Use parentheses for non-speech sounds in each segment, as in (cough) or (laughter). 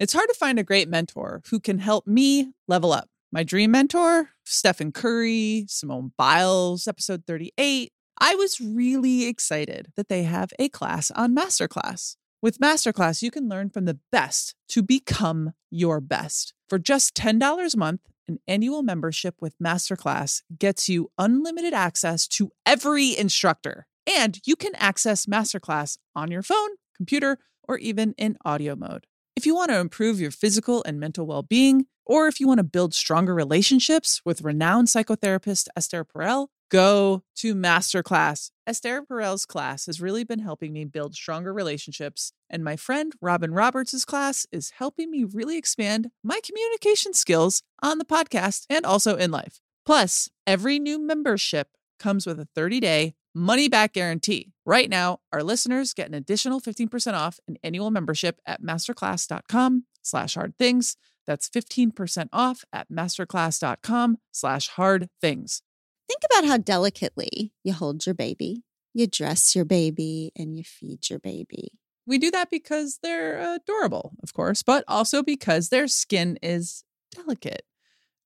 It's hard to find a great mentor who can help me level up. My dream mentor, Stephen Curry, Simone Biles, episode 38. I was really excited that they have a class on Masterclass. With Masterclass, you can learn from the best to become your best. For just $10 a month, an annual membership with Masterclass gets you unlimited access to every instructor. And you can access Masterclass on your phone, computer, or even in audio mode. If you want to improve your physical and mental well being, or if you want to build stronger relationships with renowned psychotherapist Esther Perel, go to Masterclass. Esther Perel's class has really been helping me build stronger relationships, and my friend Robin Roberts' class is helping me really expand my communication skills on the podcast and also in life. Plus, every new membership comes with a 30 day money back guarantee. Right now, our listeners get an additional 15% off an annual membership at masterclass.com slash hard things. That's 15% off at masterclass.com slash hard things. Think about how delicately you hold your baby, you dress your baby, and you feed your baby. We do that because they're adorable, of course, but also because their skin is delicate.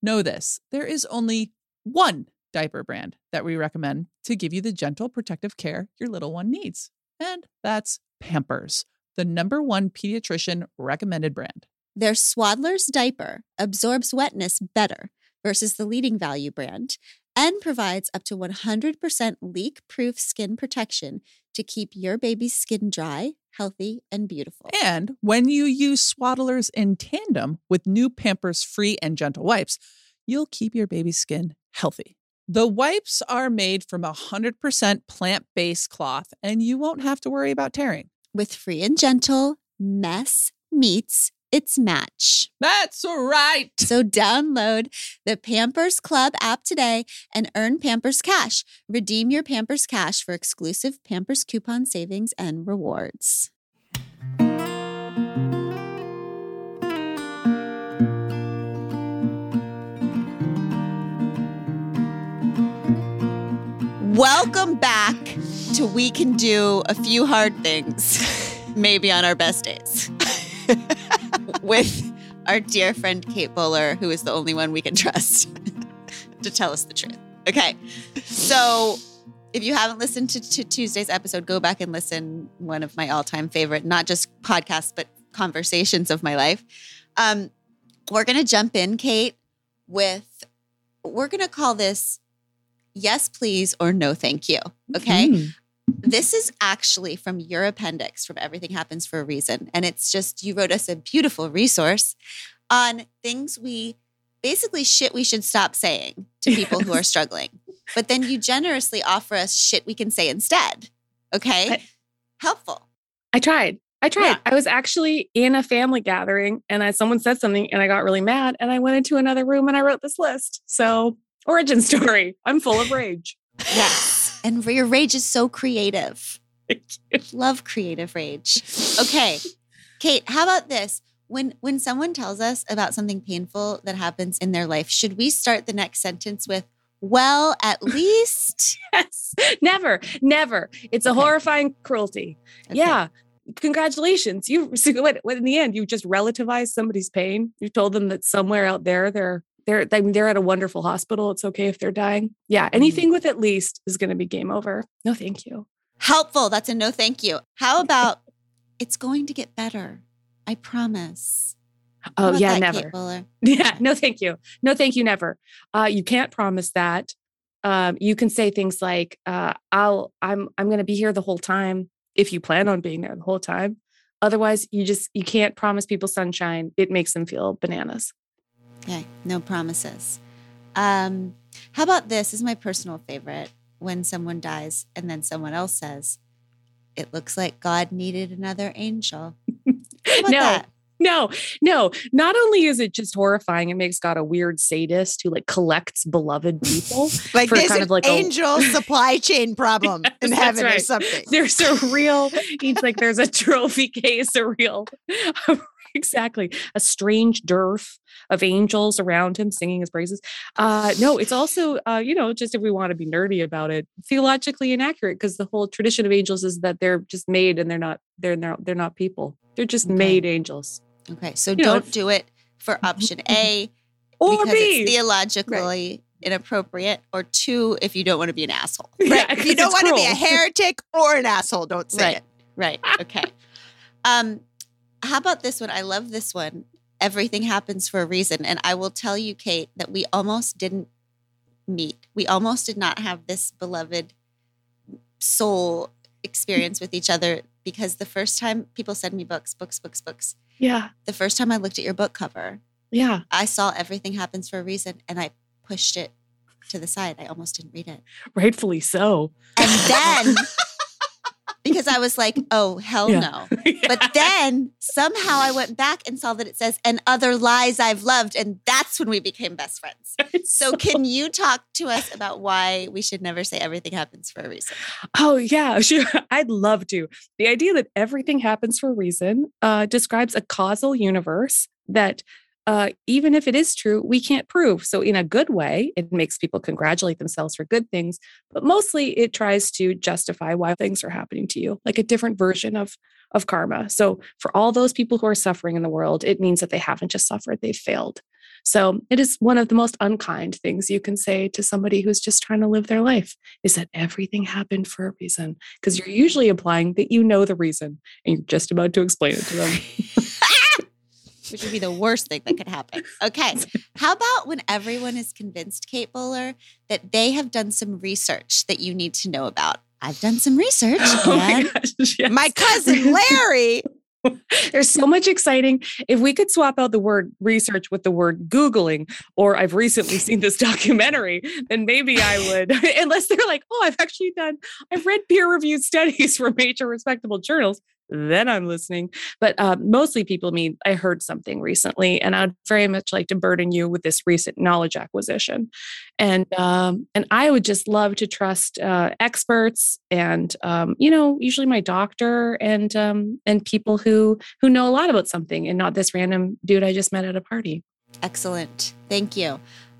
Know this there is only one diaper brand that we recommend to give you the gentle protective care your little one needs. And that's Pampers, the number one pediatrician recommended brand. Their Swaddler's diaper absorbs wetness better versus the leading value brand and provides up to 100% leak proof skin protection to keep your baby's skin dry, healthy, and beautiful. And when you use Swaddlers in tandem with new Pampers free and gentle wipes, you'll keep your baby's skin healthy. The wipes are made from 100% plant based cloth, and you won't have to worry about tearing. With free and gentle, mess meets its match. That's right. So download the Pampers Club app today and earn Pampers Cash. Redeem your Pampers Cash for exclusive Pampers coupon savings and rewards. Welcome back to We Can Do a Few Hard Things, maybe on our best days, (laughs) with our dear friend Kate Bowler, who is the only one we can trust to tell us the truth. Okay. So if you haven't listened to, to Tuesday's episode, go back and listen. One of my all time favorite, not just podcasts, but conversations of my life. Um, we're going to jump in, Kate, with, we're going to call this yes, please, or no, thank you. Okay. Mm. This is actually from your appendix from Everything Happens for a Reason. And it's just, you wrote us a beautiful resource on things we basically shit we should stop saying to people who are struggling. But then you generously offer us shit we can say instead. Okay. I- Helpful. I tried. I tried. Yeah. I was actually in a family gathering and I, someone said something and I got really mad and I went into another room and I wrote this list. So, origin story. I'm full of rage. Yes. And your rage is so creative. Love creative rage. Okay. Kate, how about this? When when someone tells us about something painful that happens in their life, should we start the next sentence with, well, at (laughs) least? Yes. Never, never. It's a Okay. horrifying cruelty. Okay. Yeah. Congratulations. You so (laughs) what, what in the end, you just relativized somebody's pain. You told them that somewhere out there they're they're I mean, they're at a wonderful hospital. It's okay if they're dying. Yeah. Anything with at least is gonna be game over. No, thank you. Helpful. That's a no thank you. How about it's going to get better? I promise. Oh yeah, that, never. (laughs) Yeah, no, thank you. No, thank you, never. Uh, you can't promise that. Um, you can say things like, uh, "I'll, I'm, I'm going to be here the whole time if you plan on being there the whole time." Otherwise, you just you can't promise people sunshine. It makes them feel bananas. Okay, no promises. Um, how about this? this is my personal favorite when someone dies and then someone else says, It looks like God needed another angel. (laughs) No, that? no, no. Not only is it just horrifying, it makes God a weird sadist who like collects beloved people. (laughs) Like for there's kind an of like a- angel (laughs) supply chain problem in Yes, that's heaven or something. there's a real he's like there's a trophy case a real exactly a strange dearth of angels around him singing his praises uh no it's also uh you know just if we want to be nerdy about it theologically inaccurate because the whole tradition of angels is that they're just made and they're not they're not they're not people they're just Okay. made angels Okay, so You don't if- do it for option A (laughs) Or because B. it's theologically inappropriate, or two if you don't want to be an asshole. (laughs) Yeah, Right. If you don't want to be a heretic or an asshole, don't say Right. it. Right. Okay. um, how about this one? I love this one. Everything happens for a reason, and I will tell you, Kate, that we almost didn't meet. We almost did not have this beloved soul experience with each other because the first time people send me books, books, books, books. Yeah. The first time I looked at your book cover, Yeah. I saw everything happens for a reason, and I pushed it to the side. I almost didn't read it, Rightfully so. and then (laughs) because I was like, "Oh hell Yeah. no!" (laughs) But then somehow I went back and saw that it says, and other lies I've loved. And that's when we became best friends. (laughs) So, can you talk to us about why we should never say everything happens for a reason? Oh, yeah, (laughs) sure. I'd love to. The idea that everything happens for a reason uh, describes a causal universe that, uh, even if it is true, we can't prove. So, in a good way, it makes people congratulate themselves for good things, but mostly it tries to justify why things are happening to you, like a different version of, of karma. So, for all those people who are suffering in the world, it means that they haven't just suffered, they've failed. So, it is one of the most unkind things you can say to somebody who's just trying to live their life is that everything happened for a reason because you're usually implying that you know the reason and you're just about to explain it to them. (laughs) Which would be the worst thing that could happen. Okay. How about when everyone is convinced, Kate Bowler, that they have done some research that you need to know about? I've done some research. (laughs) oh my gosh, yes. My cousin Larry. (laughs) There's so much exciting. If we could swap out the word research with the word Googling, or I've recently seen this (laughs) documentary, then maybe I would, unless they're like, oh, I've actually done, I've read peer reviewed studies from major respectable journals. Then I'm listening. But uh, mostly people mean I heard something recently, and I'd very much like to burden you with this recent knowledge acquisition. And um, and I would just love to trust uh, experts and um, you know usually my doctor and um, and people who who know a lot about something and not this random dude I just met at a party. excellent. Thank you.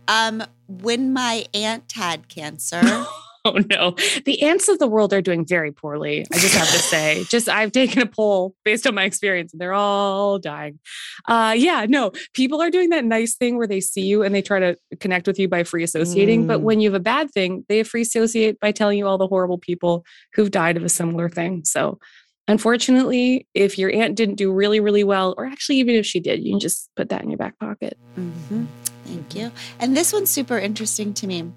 Um, when my aunt had cancer, (laughs) (laughs) Oh no, the aunts of the world are doing very poorly. I just have to (laughs) say, just I've taken a poll based on my experience, and they're all dying. Uh, yeah, no, people are doing that nice thing where they see you and they try to connect with you by free associating. But Mm. when you have a bad thing, they free associate by telling you all the horrible people who've died of a similar thing. So. Unfortunately, if your aunt didn't do really, really well, or actually, even if she did, you can just put that in your back pocket. Mhm. Thank you. And this one's super interesting to me.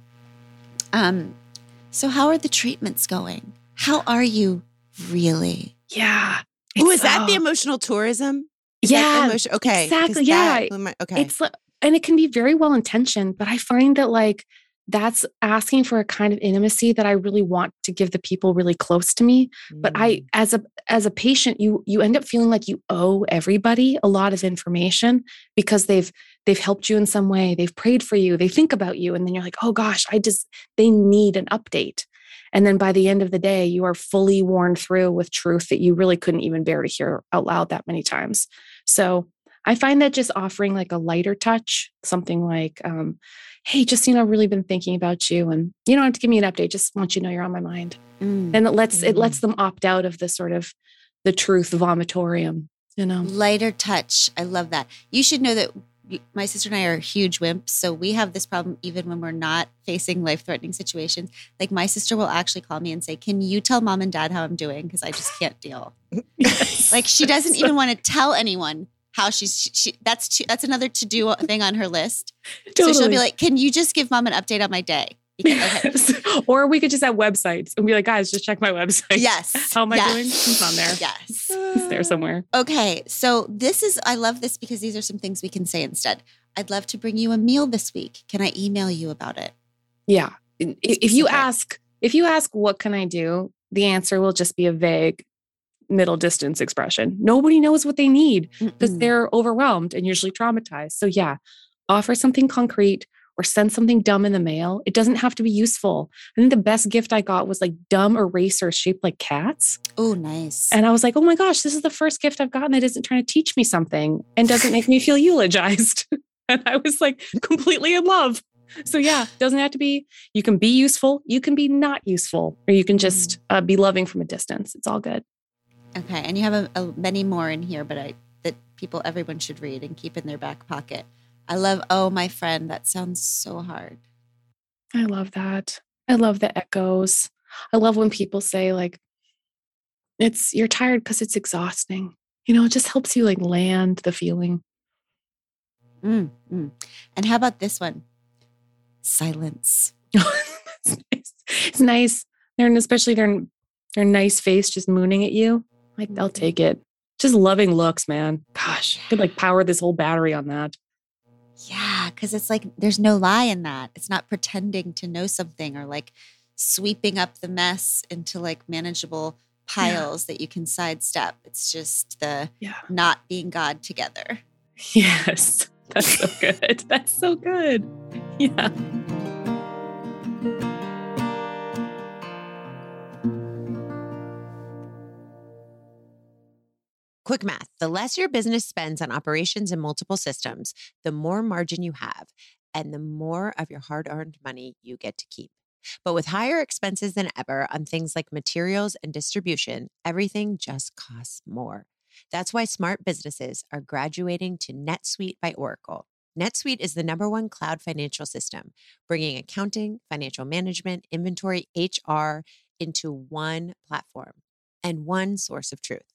Um, so how are the treatments going? How are you really? Yeah. Oh, is that the uh, emotional tourism? Is that yeah, emotion? Okay. 'cause exactly, yeah. that okay. it's li- and it can be very well intentioned but i find that like that's asking for a kind of intimacy that i really want to give the people really close to me but i Mm. as a as a patient you you end up feeling like you owe everybody a lot of information because they've they've helped you in some way they've prayed for you they think about you and then you're like oh gosh i just they need an update and then by the end of the day you are fully worn through with truth that you really couldn't even bear to hear out loud that many times so I find that just offering like a lighter touch, something like, um, hey, just, you know, really been thinking about you and you don't have to give me an update. Just want you to know you're on my mind. Mm. And it lets it lets them opt out of the sort of the truth vomitorium, you know. Lighter touch. I love that. You should know that my sister and I are huge wimps. So we have this problem even when we're not facing life threatening situations. Like my sister will actually call me and say, Can you tell mom and dad how I'm doing? Because I just can't deal. (laughs) Like she doesn't even want to tell anyone how she's she, that's too, that's another to do thing on her list. So she'll be like, "Can you just give mom an update on my day?" Because, okay. Yes. (laughs) or we could just have websites and be like, guys, just check my website. Yes. (laughs) How am I yes, doing? It's on there. Yes. It's there somewhere. Okay, so this is I love this because these are some things we can say instead. I'd love to bring you a meal this week. Can I email you about it? Yeah. I- If you ask, if you ask, what can I do? The answer will just be a vague middle distance expression. Nobody knows what they need because they're overwhelmed and usually traumatized. So, yeah, offer something concrete or send something dumb in the mail. It doesn't have to be useful. I think the best gift I got was like dumb erasers shaped like cats. Oh, nice. And I was like, oh my gosh, this is the first gift I've gotten that isn't trying to teach me something and doesn't make me feel eulogized. (laughs) and I was like completely in love. So, yeah, doesn't have to be, you can be useful, you can be not useful, or you can just uh, be loving from a distance. It's all good. Okay, and you have a, a, many more in here, but I that people, everyone should read and keep in their back pocket. I love, oh, my friend. That sounds so hard. I love that. I love the echoes. I love when people say, like, it's you're tired because it's exhausting. You know, it just helps you like land the feeling. Mm, mm. And how about this one? Silence. it's (laughs) nice. It's nice. They're especially their their nice face just mooning at you. Like they'll Mm-hmm. take it. Just loving looks, man. Gosh, could like power this whole battery on that. Yeah, because it's like there's no lie in that. It's not pretending to know something or like sweeping up the mess into like manageable piles that you can sidestep. It's just the Yeah. not being God together. (laughs) Yes. That's so good. That's so good. Yeah. Quick math the less your business spends on operations and multiple systems, the more margin you have, and the more of your hard earned money you get to keep. But with higher expenses than ever on things like materials and distribution, everything just costs more. That's why smart businesses are graduating to NetSuite by Oracle. NetSuite is the number one cloud financial system, bringing accounting, financial management, inventory, HR into one platform and one source of truth.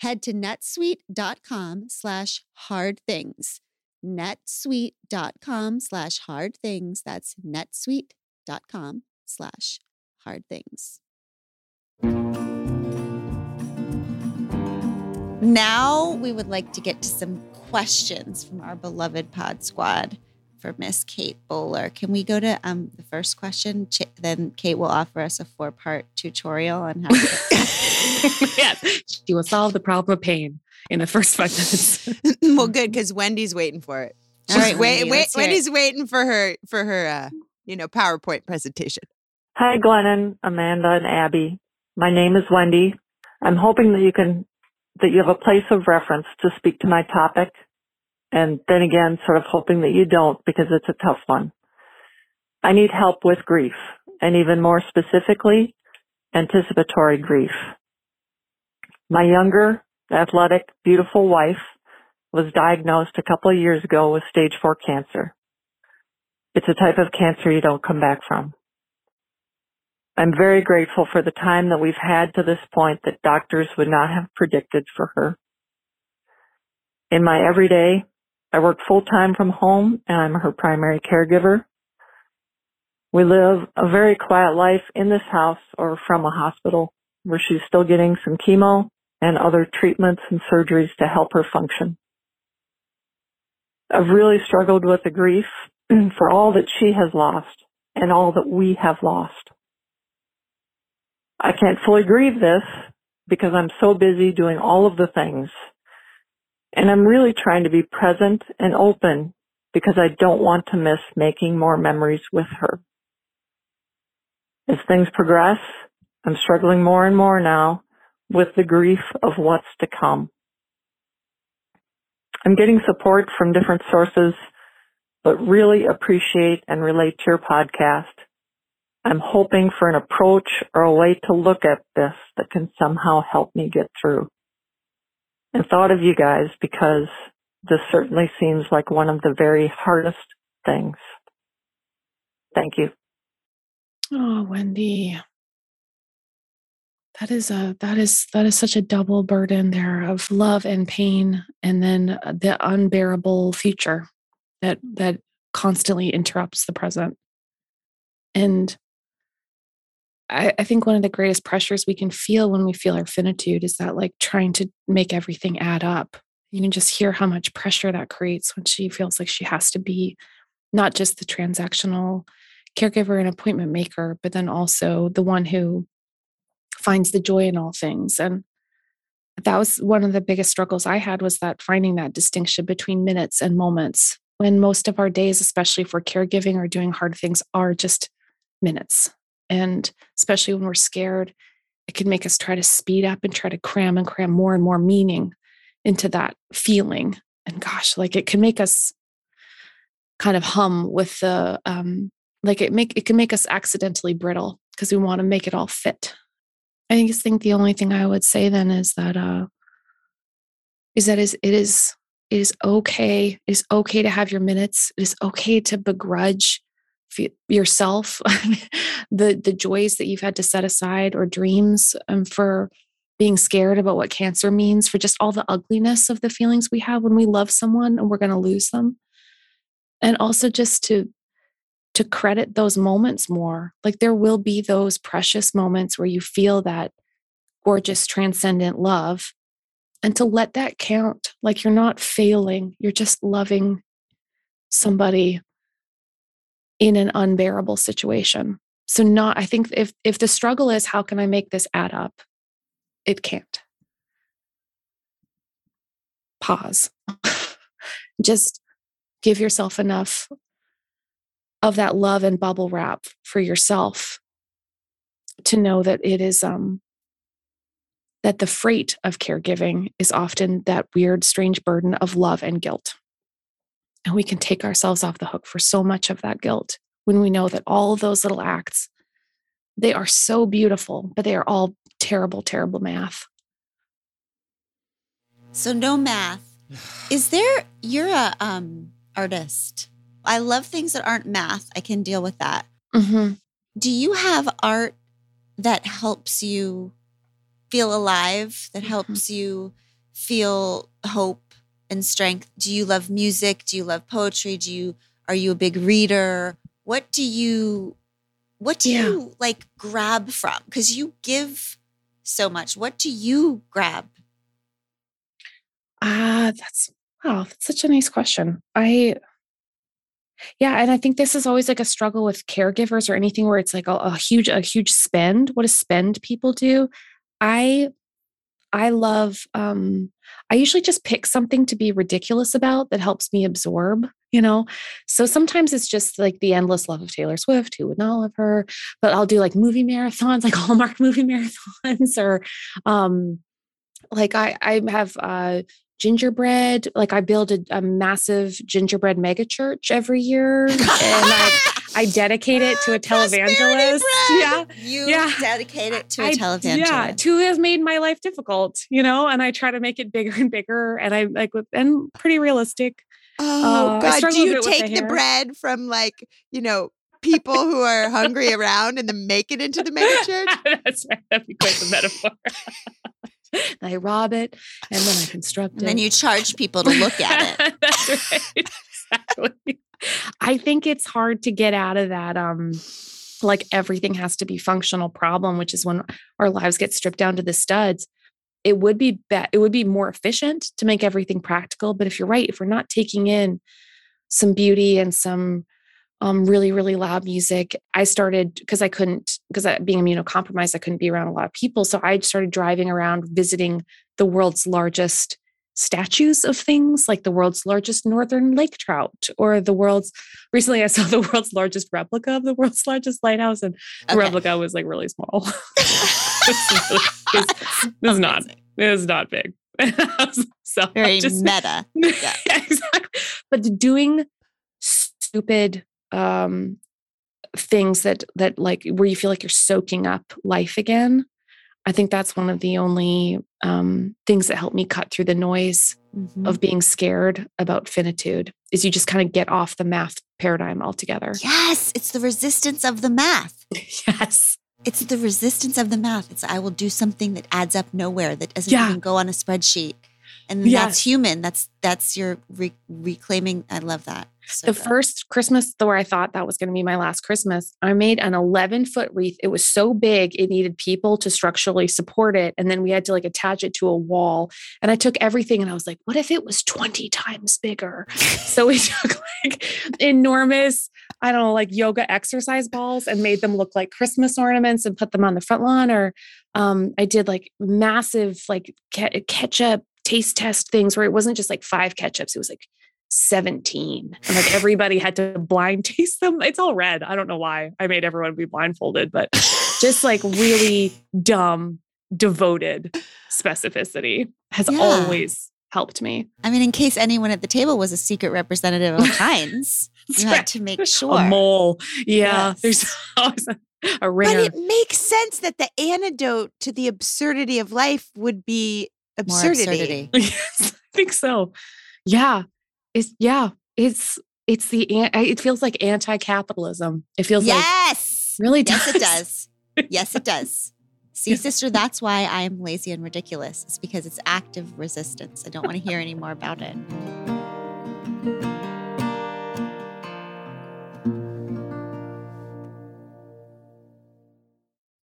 Head to netsuite.com slash hard things. netsuite.com slash hard things. That's netsuite.com slash hard things. Now we would like to get to some questions from our beloved pod squad for Miss Kate Bowler. Can we go to um, the first question? Ch- then Kate will offer us a four part tutorial on how to. (laughs) yes. She will solve the problem of pain in the first five minutes. (laughs) well, good (laughs) because Wendy's waiting for it. All She's right, wait, Wendy, wait, let's it. Wendy's waiting for her for her uh, you know PowerPoint presentation. Hi, Glennon, Amanda, and Abby. My name is Wendy. I'm hoping that you can, that you have a place of reference to speak to my topic. And then again, sort of hoping that you don't because it's a tough one. I need help with grief and even more specifically, anticipatory grief. My younger, athletic, beautiful wife was diagnosed a couple of years ago with stage four cancer. It's a type of cancer you don't come back from. I'm very grateful for the time that we've had to this point that doctors would not have predicted for her. In my everyday, I work full time from home and I'm her primary caregiver. We live a very quiet life in this house or from a hospital where she's still getting some chemo and other treatments and surgeries to help her function. I've really struggled with the grief (clears throat) for all that she has lost and all that we have lost. I can't fully grieve this because I'm so busy doing all of the things. And I'm really trying to be present and open because I don't want to miss making more memories with her. As things progress, I'm struggling more and more now with the grief of what's to come. I'm getting support from different sources, but really appreciate and relate to your podcast. I'm hoping for an approach or a way to look at this that can somehow help me get through. And thought of you guys because this certainly seems like one of the very hardest things. Thank you. Oh, Wendy. That is a that is that is such a double burden there of love and pain and then uh, the unbearable future that that constantly interrupts the present. And I, I think one of the greatest pressures we can feel when we feel our finitude is that like trying to make everything add up. You can just hear how much pressure that creates when she feels like she has to be not just the transactional caregiver and appointment maker, but then also the one who finds the joy in all things. And that was one of the biggest struggles I had was that finding that distinction between minutes and moments when most of our days, especially for caregiving or doing hard things, are just minutes. And especially when we're scared, it can make us try to speed up and try to cram and cram more and more meaning into that feeling. And gosh, like it can make us kind of hum with the um like it make it can make us accidentally brittle because we want to make it all fit. I just think the only thing I would say then is that uh is that is it is it is okay. It is okay to have your minutes. It is okay to begrudge yourself (laughs) the the joys that you've had to set aside or dreams um, for being scared about what cancer means for just all the ugliness of the feelings we have when we love someone and we're going to lose them and also just to to credit those moments more. Like there will be those precious moments where you feel that gorgeous transcendent love and to let that count. Like you're not failing you're just loving somebody in an unbearable situation. So not i think if if the struggle is how can i make this add up? It can't. Pause. (laughs) Just give yourself enough of that love and bubble wrap for yourself to know that it is um that the freight of caregiving is often that weird strange burden of love and guilt. And we can take ourselves off the hook for so much of that guilt when we know that all of those little acts they are so beautiful but they are all terrible terrible math. So no math. Is there you're a um artist I love things that aren't math. I can deal with that. mm-hmm. Do you have art that helps you feel alive, that Mm-hmm. helps you feel hope and strength? Do you love music? Do you love poetry? Do you are you a big reader? What do you what do Yeah. you like grab from? Cuz you give so much. What do you grab? Ah, that's wow, that's such a nice question. I yeah, and I think this is always like a struggle with caregivers or anything where it's like a, a huge, a huge spend. What do spend people do? I I love um I usually just pick something to be ridiculous about that helps me absorb, you know. So sometimes it's just like the endless love of Taylor Swift, who would not love her, but I'll do like movie marathons, (laughs) like Hallmark movie marathons, or um like I I have uh gingerbread like i build a, a massive gingerbread mega church every year and i (laughs) i dedicate it to a televangelist yeah! You Yeah. dedicate it to a I- televangelist. yeah two has made my life difficult you know and i try to make it bigger and bigger and i like with and pretty realistic Oh Uh, God! Do you with the take the, bread from like you know people who are hungry around and then make it into the mega church? (laughs) that's right that'd be quite the metaphor (laughs) (laughs) i rob it and then i construct and it And then you charge people to look at it. (laughs) That's right. Exactly. I think it's hard to get out of that um like everything has to be functional problem, which is when our lives get stripped down to the studs. It would be be- it would be more efficient to make everything practical, but if you're right, if we're not taking in some beauty and some um, really really loud music. I started because i couldn't because being immunocompromised i couldn't be around a lot of people. So i started driving around visiting the world's largest statues of things like the world's largest northern lake trout or the world's recently i saw the world's largest replica of the world's largest lighthouse and the replica was like really small. (laughs) (laughs) It's, it's not it was not big. (laughs) So Very just- meta. yeah, exactly. But doing stupid um things that that like where you feel like you're soaking up life again. I think that's one of the only um things that help me cut through the noise Mhm. of being scared about finitude is you just kind of get off the math paradigm altogether. Yes, it's the resistance of the math. (laughs) yes. It's the resistance of the math. It's I will do something that adds up nowhere that doesn't Yeah. even go on a spreadsheet. And Yes. that's human. That's that's your re- reclaiming. I love that. So the good. first Christmas where I thought that was going to be my last Christmas, I made an 11 foot wreath. It was so big, it needed people to structurally support it. And then we had to like attach it to a wall. And I took everything and I was like, what if it was 20 times bigger? (laughs) so we took like enormous I don't know, like yoga exercise balls and made them look like Christmas ornaments and put them on the front lawn. Or um, I did like massive like ke- ketchup taste test things where it wasn't just like five ketchups, it was like 17. And like (laughs) everybody had to blind (laughs) taste them. It's all red. I don't know why I made everyone be blindfolded, but just like really dumb, devoted specificity has Yeah. always helped me. I mean, in case anyone at the table was a secret representative of Heinz, (laughs) you had to make sure. A mole. Yeah. Yes. There's always a, a But it makes sense that the antidote to the absurdity of life would be absurdity. absurdity. (laughs) yes, I think so. Yeah. It's yeah. It's it's the it feels like anti-capitalism. It feels like Yes. really Yes, does. it does. (laughs) Yes, it does. See, sister, that's why I'm lazy and ridiculous. It's because it's active resistance. I don't want to hear any more about it.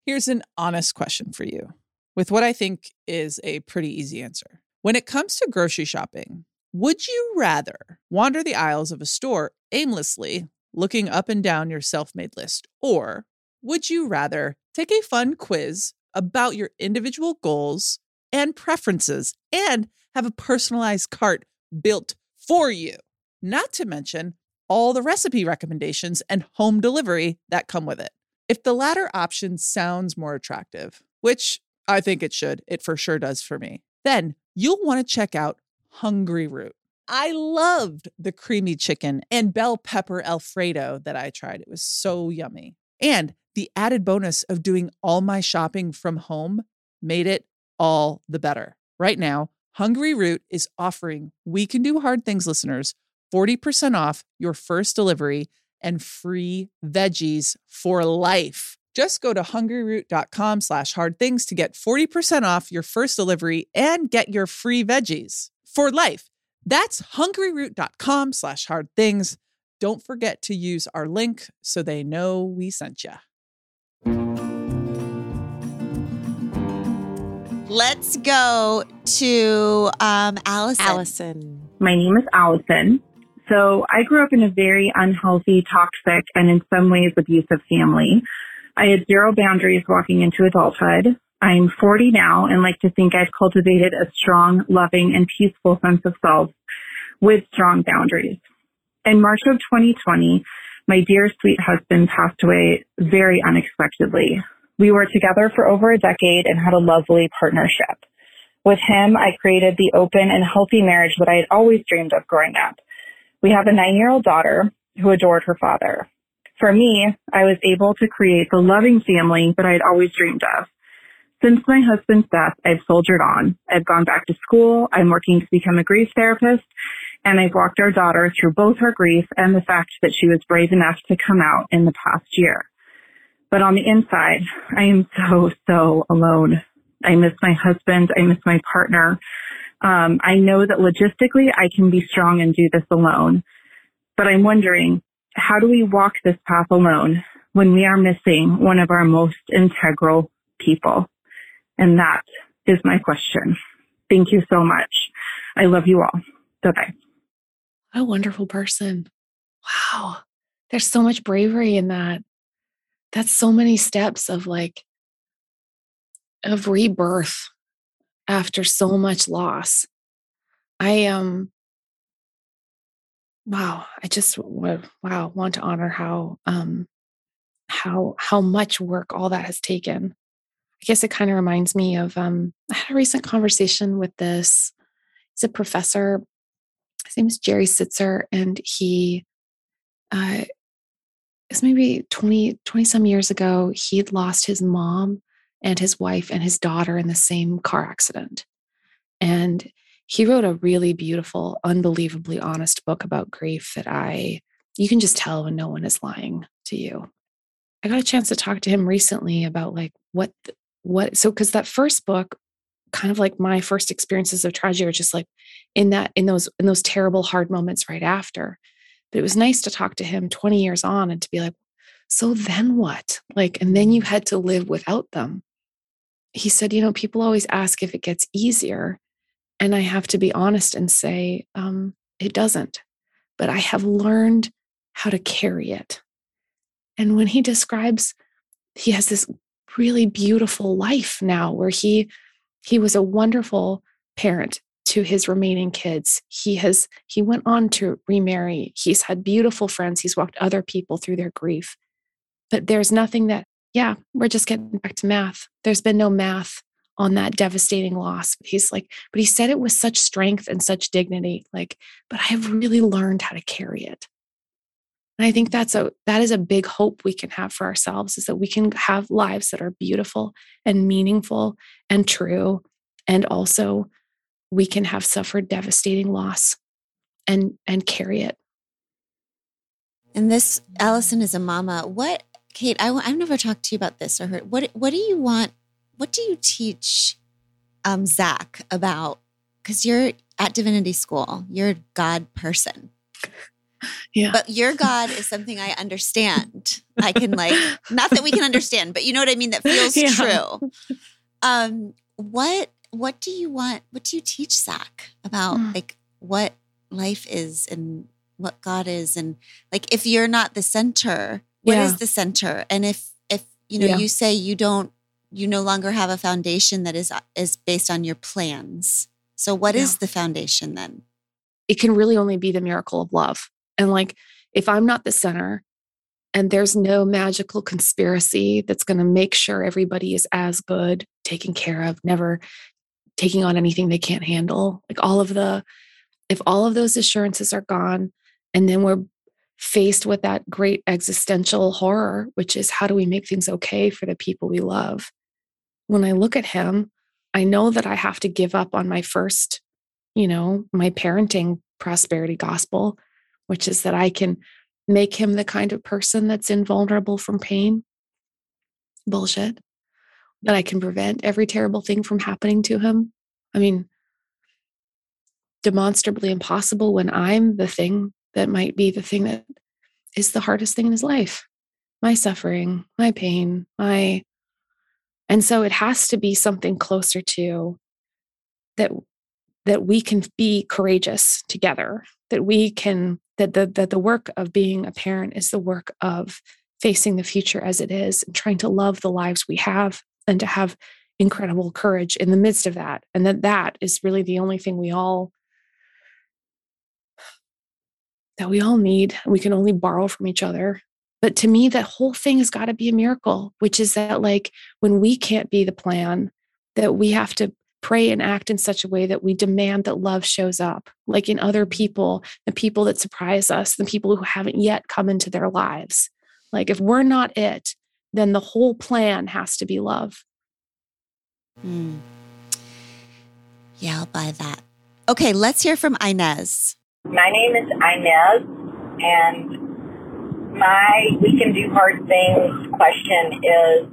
Here's an honest question for you with what I think is a pretty easy answer. When it comes to grocery shopping, would you rather wander the aisles of a store aimlessly, looking up and down your self made list, or would you rather take a fun quiz about your individual goals and preferences and have a personalized cart built for you? Not to mention all the recipe recommendations and home delivery that come with it. If the latter option sounds more attractive, which I think it should, it for sure does for me, then you'll want to check out Hungryroot. I loved the creamy chicken and bell pepper Alfredo that I tried. It was so yummy. And the added bonus of doing all my shopping from home made it all the better. Right now, Hungryroot is offering We Can Do Hard Things listeners 40% off your first delivery and free veggies for life. Just go to hungryroot.com slash hard things to get 40% off your first delivery and get your free veggies for life. That's hungryroot.com slash hard things. Don't forget to use our link so they know we sent you. Let's go to um, Allison. Allison. My name is Allison. So I grew up in a very unhealthy, toxic, and in some ways abusive family. I had zero boundaries walking into adulthood. I'm 40 now and like to think I've cultivated a strong, loving, and peaceful sense of self with strong boundaries. In March of 2020, my dear sweet husband passed away very unexpectedly. We were together for over a decade and had a lovely partnership. With him, I created the open and healthy marriage that I had always dreamed of growing up. We have a nine year old daughter who adored her father. For me, I was able to create the loving family that I had always dreamed of. Since my husband's death, I've soldiered on. I've gone back to school. I'm working to become a grief therapist and I've walked our daughter through both her grief and the fact that she was brave enough to come out in the past year. But on the inside, I am so, so alone. I miss my husband. I miss my partner. Um, I know that logistically I can be strong and do this alone, but I'm wondering, how do we walk this path alone when we are missing one of our most integral people? And that is my question. Thank you so much. I love you all. Bye bye. A wonderful person. Wow. There's so much bravery in that. That's so many steps of like, of rebirth after so much loss. I um wow, I just wa- wow, want to honor how um how how much work all that has taken. I guess it kind of reminds me of um I had a recent conversation with this he's a professor his name is Jerry Sittser, and he uh, it's maybe 20, 20 some years ago, he had lost his mom and his wife and his daughter in the same car accident. And he wrote a really beautiful, unbelievably honest book about grief that I, you can just tell when no one is lying to you. I got a chance to talk to him recently about like what, what, so because that first book, kind of like my first experiences of tragedy are just like in that in those in those terrible hard moments right after. But it was nice to talk to him 20 years on and to be like so then what? Like and then you mm-hmm. had to live without them. He said you know people always ask if it gets easier and i have to be honest and say um, it doesn't but i have learned how to carry it And when he describes, he has this really beautiful life now where he he was a wonderful parent to his remaining kids. He has he went on to remarry. He's had beautiful friends. He's walked other people through their grief. But there's nothing that yeah, we're just getting back to math. There's been no math on that devastating loss. But he's like, but he said it with such strength and such dignity. Like, but I have really learned how to carry it. And I think that's a that is a big hope we can have for ourselves is that we can have lives that are beautiful and meaningful and true and also we can have suffered devastating loss and and carry it. And this Allison is a mama. What Kate, I, I've never talked to you about this or heard. What what do you want? What do you teach um, Zach about? Because you're at divinity school, you're a God person. Yeah. But your God is something I understand. I can like (laughs) not that we can understand, but you know what I mean. That feels Yeah. true. Um, what what do you want? What do you teach Zach about Mm. like what life is and what God is and like if you're not the center, what is Yeah. the center? And if if you know Yeah. you say you don't you no longer have a foundation that is is based on your plans. So what is Yeah. the foundation then? it can really only be the miracle of love. And like, if I'm not the center and there's no magical conspiracy that's going to make sure everybody is as good, taken care of, never taking on anything they can't handle, like all of the, if all of those assurances are gone, and then we're faced with that great existential horror, which is how do we make things okay for the people we love? When I look at him, I know that I have to give up on my first you know, my parenting prosperity gospel, which is that I can make him the kind of person that's invulnerable from pain. Bullshit. That I can prevent every terrible thing from happening to him. I mean, demonstrably impossible when I'm the thing that might be the thing that is the hardest thing in his life my suffering, my pain, my. And so it has to be something closer to that that we can be courageous together that we can that the that the work of being a parent is the work of facing the future as it is and trying to love the lives we have and to have incredible courage in the midst of that. And that that is really the only thing we all that we all need. We can only borrow from each other but to me that whole thing has got to be a miracle which is that like when we can't be the plan that we have to pray and act in such a way that we demand that love shows up, like in other people, the people that surprise us, the people who haven't yet come into their lives. Like if we're not it, then the whole plan has to be love. Hmm. Yeah, I'll buy that. Okay, let's hear from Inez. My name is Inez, and my We Can Do Hard Things. Question is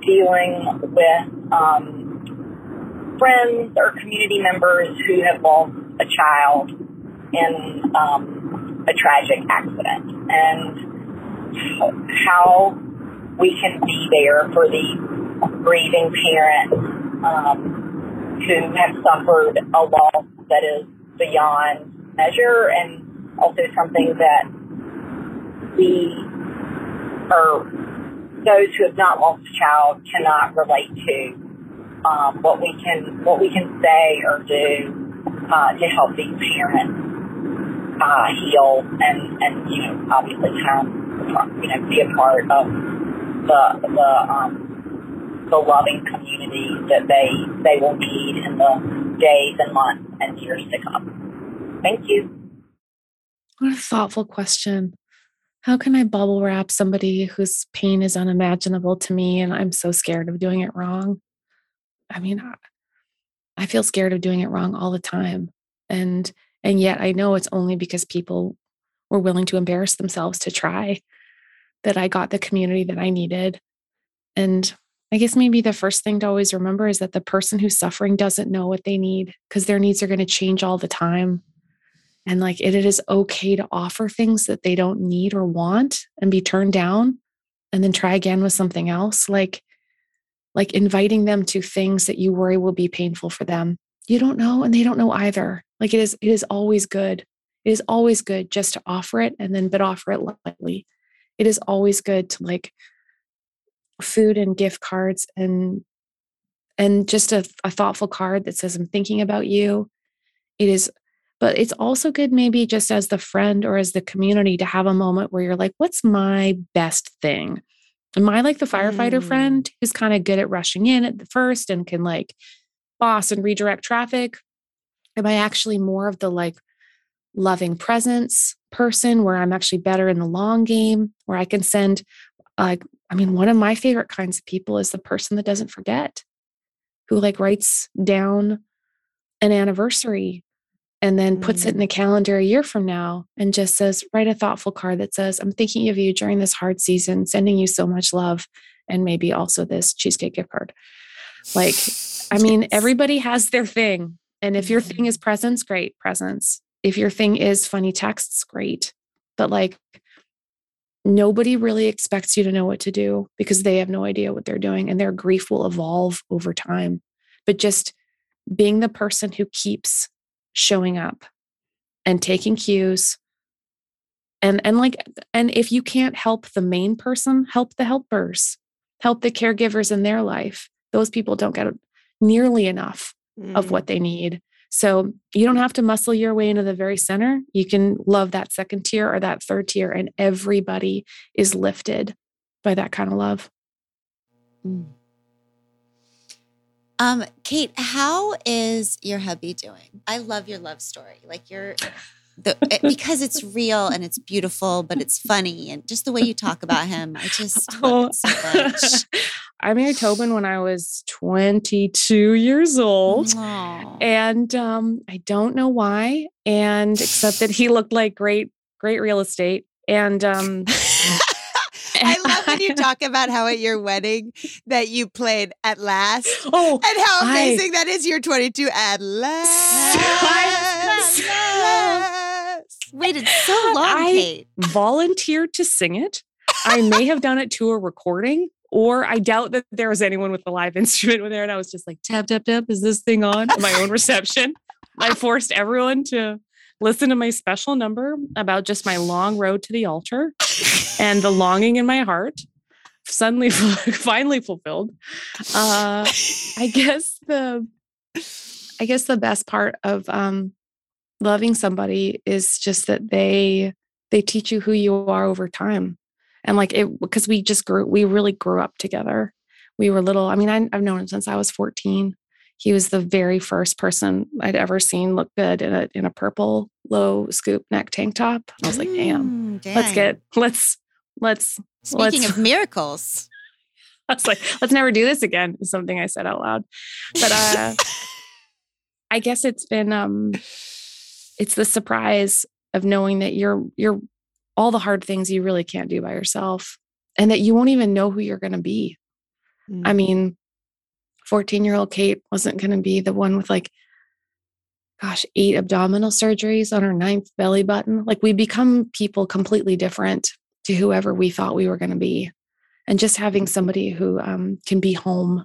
dealing with um, friends or community members who have lost a child in um, a tragic accident, and how we can be there for the grieving parents um, who have suffered a loss that is beyond measure and also something that we or those who have not lost a child cannot relate to um, what we can what we can say or do uh, to help these parents uh, heal and and you know obviously come you know be a part of the the um, the loving community that they they will need in the days and months and years to come. Thank you. What a thoughtful question. How can I bubble wrap somebody whose pain is unimaginable to me and I'm so scared of doing it wrong? I mean, I- feel scared of doing it wrong all the time. And and yet I know it's only because people were willing to embarrass themselves to try that I got the community that I needed. And I guess maybe the first thing to always remember is that the person who's suffering doesn't know what they need because their needs are going to change all the time. And like it, it is okay to offer things that they don't need or want and be turned down and then try again with something else. Like like inviting them to things that you worry will be painful for them. You don't know and they don't know either. Like it is it is always good. It is always good just to offer it and then but offer it lightly it is always good to like food and gift cards and and just a, a thoughtful card that says i'm thinking about you it is but it's also good maybe just as the friend or as the community to have a moment where you're like what's my best thing am i like the firefighter Mm. friend who's kind of good at rushing in at the first and can like boss and redirect traffic am i actually more of the like loving presence person where i'm actually better in the long game where i can send like i mean one of my favorite kinds of people is the person that doesn't forget who like writes down an anniversary and then puts it mm. in the calendar a year from now and just says write a thoughtful card that says i'm thinking of you during this hard season sending you so much love and maybe also this cheesecake gift card. Like i mean everybody has their thing and if your mm-hmm. thing is presents great presents. If your thing is funny texts great but like nobody really expects you to know what to do because they have no idea what they're doing and their grief will evolve over time. But just being the person who keeps showing up and taking cues and and like and if you can't help the main person help the helpers help the caregivers in their life those people don't get nearly enough of mm. what they need. So you don't have to muscle your way into the very center. You can love that second tier or that third tier and everybody is lifted by that kind of love mm. Um, Kate, how is your hubby doing? I love your love story. Like you're the it- (laughs) because it's real and it's beautiful, but it's funny and just the way you talk about him, I just love it so much. (laughs) I married Tobin when I was 22 years old. Aw. And um, I don't know why. And except that he looked like great, great real estate. And um, (laughs) (laughs) I love when you (laughs) talk about how at your wedding that you played at last. oh, And how I- amazing that is. You're 22 at last. Last. Waited so (laughs) long, I- Kate. volunteered to sing it. I may have done it to a recording, or I doubt that there was anyone with a live instrument there. And I was just like, tap, tap, tap. Is this thing on? My own reception. I forced everyone to listen to my special number about just my long road to the altar (laughs) and the longing in my heart. Suddenly, (laughs) finally fulfilled. Uh, I (laughs) guess the, I guess the best part of um, loving somebody is just that they they teach you who you are over time and like it because we just grew we really grew up together we were little i mean I, i've known him since i was 14 he was the very first person i'd ever seen look good in a in a purple low scoop neck tank top i was like damn Mm, let's get let's let's Speaking let's- of (laughs) miracles, I was like, let's never do this again, is something I said out loud. But uh I guess it's been um it's the surprise of knowing that you're you're all the hard things you really can't do by yourself and that you won't even know who you're gonna be. I mean, 14 year old Kate wasn't gonna be the one with like gosh, eight abdominal surgeries on her ninth belly button. Like we become people completely different to whoever we thought we were going to be. And just having somebody who um, can be home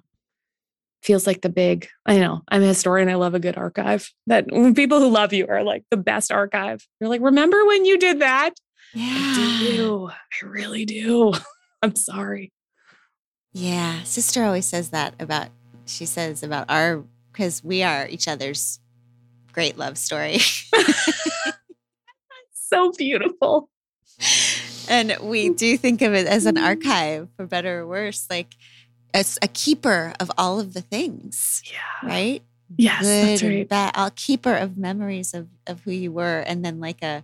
feels like the big, I know I'm a historian. I love a good archive that when people who love you are like the best archive. You're like, remember when you did that? Yeah. I do. I really do. (laughs) I'm sorry. Yeah, sister always says that about. She says about our because we are each other's great love story, (laughs) (laughs) So beautiful. and we do think of it as an mm-hmm. archive, for better or worse, like as a keeper of all of the things, Yeah. right? Yes, that's Good and right. bad, a keeper of memories of of who you were, and then like a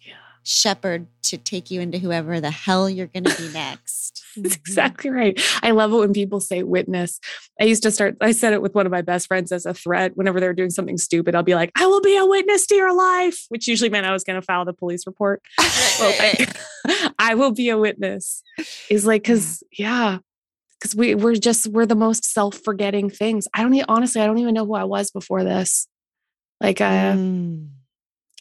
Yeah. shepherd to take you into whoever the hell you're going to be next. (laughs) That's exactly right. I love it when people say witness. I used to start, I said it with one of my best friends as a threat. Whenever they were doing something stupid, I'll be like, I will be a witness to your life, which usually meant I was going to file the police report. (laughs) Well, I, (laughs) I will be a witness is like, cause yeah, cause we, we're just, we're the most self-forgetting things. I don't even, honestly, I don't even know who I was before this. Like, uh, Mm.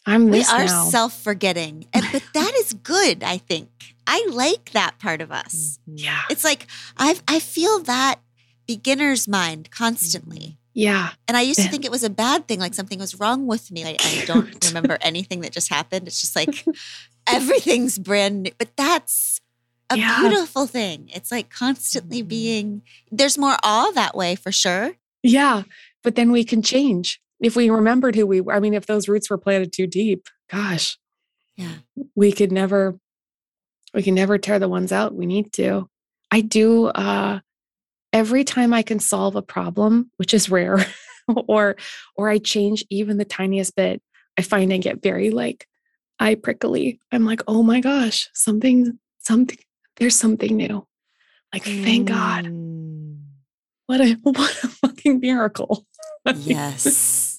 I'm we are self-forgetting, but (laughs) that is good. I think I like that part of us. Mm-hmm. yeah. It's like I I feel that beginner's mind constantly. Mm-hmm. Yeah. And I used to think it was a bad thing, like something was wrong with me. I, I don't (laughs) remember anything that just happened. It's just like (laughs) everything's brand new. But that's a Yeah. beautiful thing. It's like constantly mm-hmm. being, there's more awe that way for sure. Yeah. But then we can change if we remembered who we were. I mean, if those roots were planted too deep, gosh, Yeah. we could never, we can never tear the ones out we need to. I do, uh, every time I can solve a problem, which is rare, (laughs) or, or I change even the tiniest bit, I find I get very like eye prickly. I'm like, oh my gosh, something, something, there's something new. Like, thank God. Mm. What a, (laughs) what a fucking miracle. (laughs) Yes.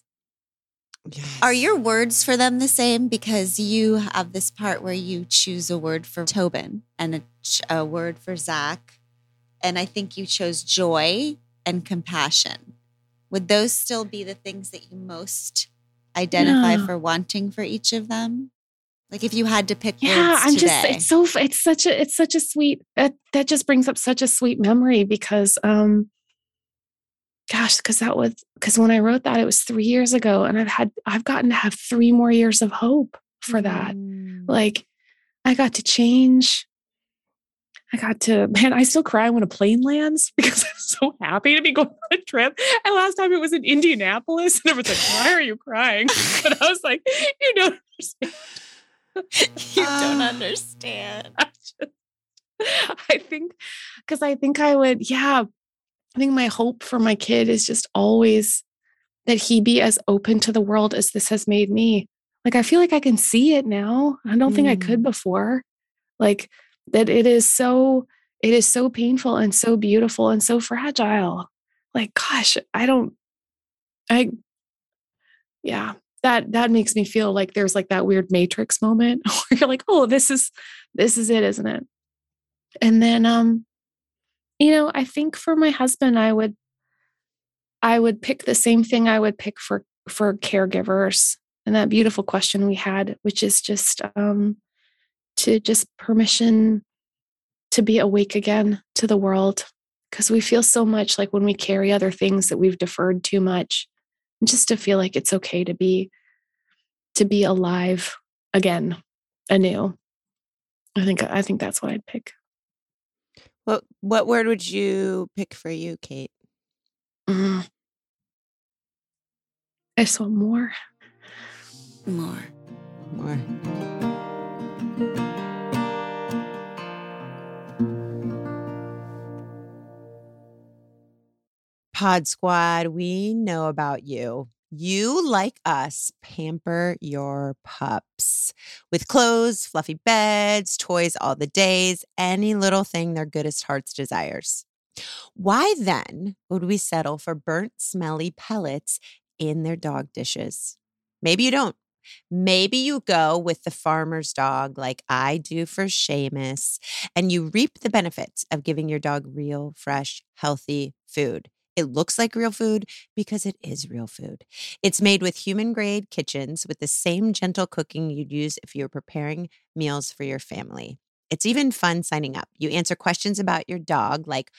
Yes. Are your words for them the same? Because you have this part where you choose a word for Tobin and a, ch- a word for Zach. And I think you chose joy and compassion. Would those still be the things that you most identify Yeah. for wanting for each of them? Like if you had to pick yeah i'm today. just it's so it's such a it's such a sweet that that just brings up such a sweet memory because um gosh because that was because when i wrote that it was three years ago and i've had i've gotten to have three more years of hope for that Mm. like i got to change i got to (laughs) man i still cry when a plane lands (laughs) because i'm so happy to be going on a trip and last time it was in indianapolis (laughs) and everyone's like why are you crying but i was like you don't understand. you don't Ah. understand. I just, I think, because I think I would, yeah, I think my hope for my kid is just always that he be as open to the world as this has made me. Like, I feel like I can see it now. I don't think I could before. Like, that it is so, it is so painful and so beautiful and so fragile. Like, gosh, I don't, I, yeah, that that makes me feel like there's like that weird matrix moment (laughs) where you're like oh this is this is it isn't it and then um you know i think for my husband i would i would pick the same thing i would pick for for caregivers and that beautiful question we had which is just um to just permission to be awake again to the world because we feel so much like when we carry other things that we've deferred too much and just to feel like it's okay to be to be alive again anew. I think i think that's what i'd pick What what word would you pick for you, Kate? Mm. i just want more More. More. Pod Squad, we know about you. You, like us, pamper your pups with clothes, fluffy beds, toys all the days, any little thing their goodest hearts desires. Why then would we settle for burnt, smelly pellets in their dog dishes? Maybe you don't. Maybe you go with the farmer's dog like I do for Seamus, and you reap the benefits of giving your dog real, fresh, healthy food. It looks like real food because it is real food. It's made with human grade kitchens with the same gentle cooking you'd use if you were preparing meals for your family. It's even fun signing up. You answer questions about your dog, like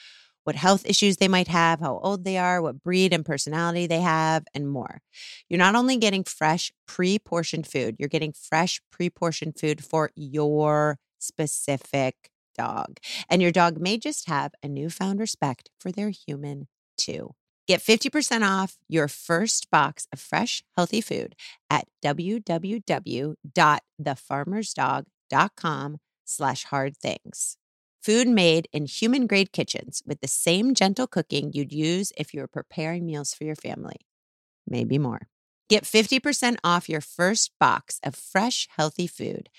what health issues they might have, how old they are, what breed and personality they have, and more. You're not only getting fresh, pre portioned food, you're getting fresh, pre portioned food for your specific dog. And your dog may just have a newfound respect for their human too. Get 50% off your first box of fresh, healthy food at www.thefarmersdog.com slash hard things. Food made in human grade kitchens with the same gentle cooking you'd use if you were preparing meals for your family. Maybe more. Get 50% off your first box of fresh, healthy food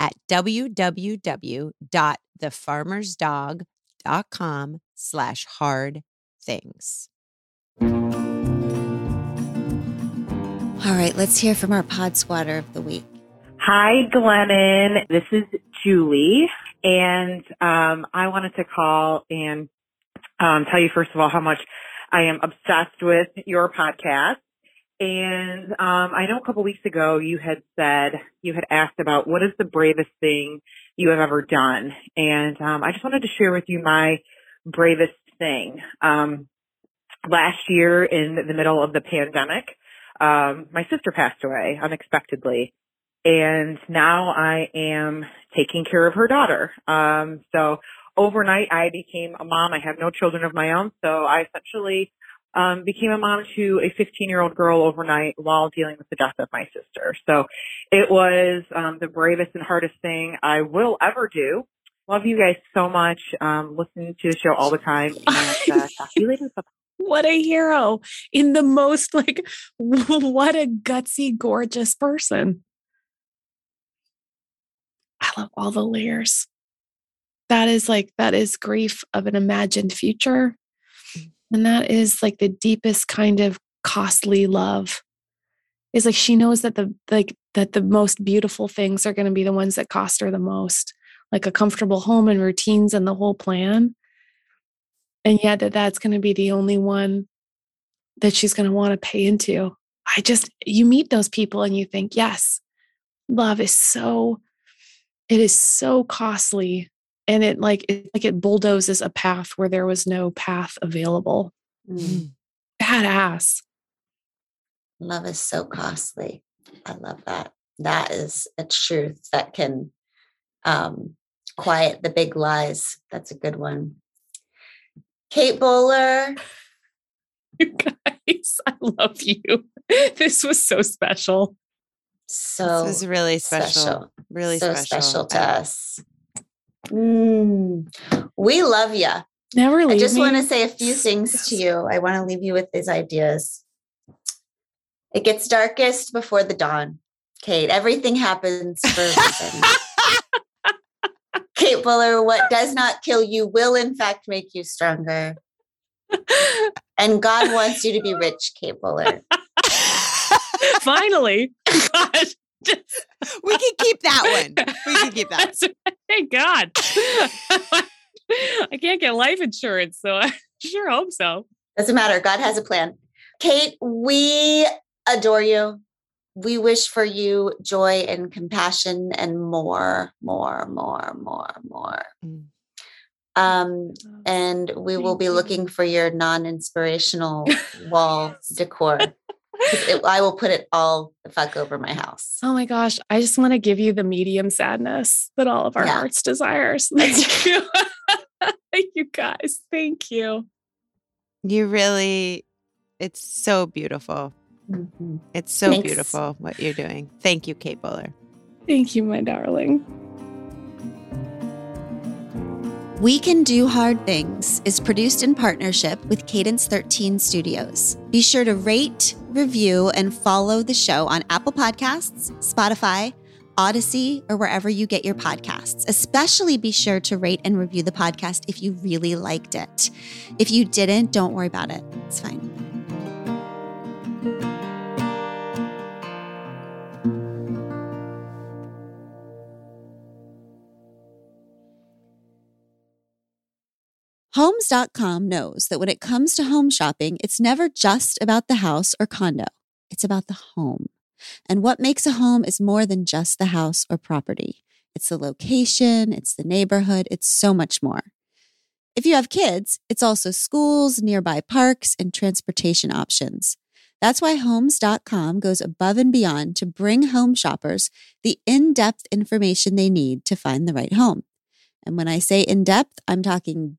at www.thefarmersdog.com slash hard things. All right, let's hear from our Pod Squader of the week. Hi, Glennon. This is Julie, and um, I wanted to call and um, tell you first of all how much I am obsessed with your podcast. And um, I know a couple weeks ago you had said you had asked about what is the bravest thing you have ever done, and um, I just wanted to share with you my bravest thing. Um, last year, in the middle of the pandemic, um, my sister passed away unexpectedly. and now I am taking care of her daughter. Um, so overnight I became a mom. I have no children of my own, so I essentially um, became a mom to a 15 year old girl overnight while dealing with the death of my sister. So it was um, the bravest and hardest thing I will ever do. Love you guys so much. Um, listen to the show all the time. And uh, (laughs) talk to you later. What a hero in the most like, (laughs) what a gutsy, gorgeous person. I love all the layers. That is like, that is grief of an imagined future. And that is like the deepest kind of costly love. Is like she knows that the like that the most beautiful things are going to be the ones that cost her the most, like a comfortable home and routines and the whole plan. And yet that that's going to be the only one that she's going to want to pay into. I just you meet those people and you think, yes, love is so it is so costly and it like it like it bulldozes a path where there was no path available. Mm. Badass. Love is so costly. I love that. That is a truth that can um, quiet the big lies. That's a good one. Kate Bowler. (laughs) You guys, I love you. This was so special. So this is really special. special. Really so special. special to I- us. Mm. We love you. Never leave I just me. want to say a few things to you. I want to leave you with these ideas. It gets darkest before the dawn. Kate, everything happens for a reason. (laughs) Kate Bowler, what does not kill you will in fact make you stronger. And God wants you to be rich, Kate Bowler. (laughs) Finally. God. we can keep that one. We can keep that. That's- Thank God. I can't get life insurance, so I sure hope so. Doesn't matter. God has a plan. Kate, we adore you. We wish for you joy and compassion and more, more, more, more, more. Mm. Um, and we will be you. looking for your non-inspirational (laughs) wall decor. it- I will put it all the fuck over my house. Oh my gosh. I just want to give you the medium sadness that all of our Yeah. hearts desires. (laughs) Thank you. Thank you guys. Thank you. You really, it's so beautiful. Mm-hmm. It's so Thanks. beautiful what you're doing. Thank you, Kate Bowler. Thank you, my darling. We Can Do Hard Things is produced in partnership with Cadence 13 Studios. Be sure to rate, review, and follow the show on Apple Podcasts, Spotify, Audacy, or wherever you get your podcasts. Especially be sure to rate and review the podcast if you really liked it. If you didn't, don't worry about it. It's fine. Homes.com knows that when it comes to home shopping, it's never just about the house or condo, it's about the home. And what makes a home is more than just the house or property. It's the location, it's the neighborhood, it's so much more. If you have kids, it's also schools, nearby parks, and transportation options. That's why Homes.com goes above and beyond to bring home shoppers the in depth information they need to find the right home. And when I say in depth, I'm talking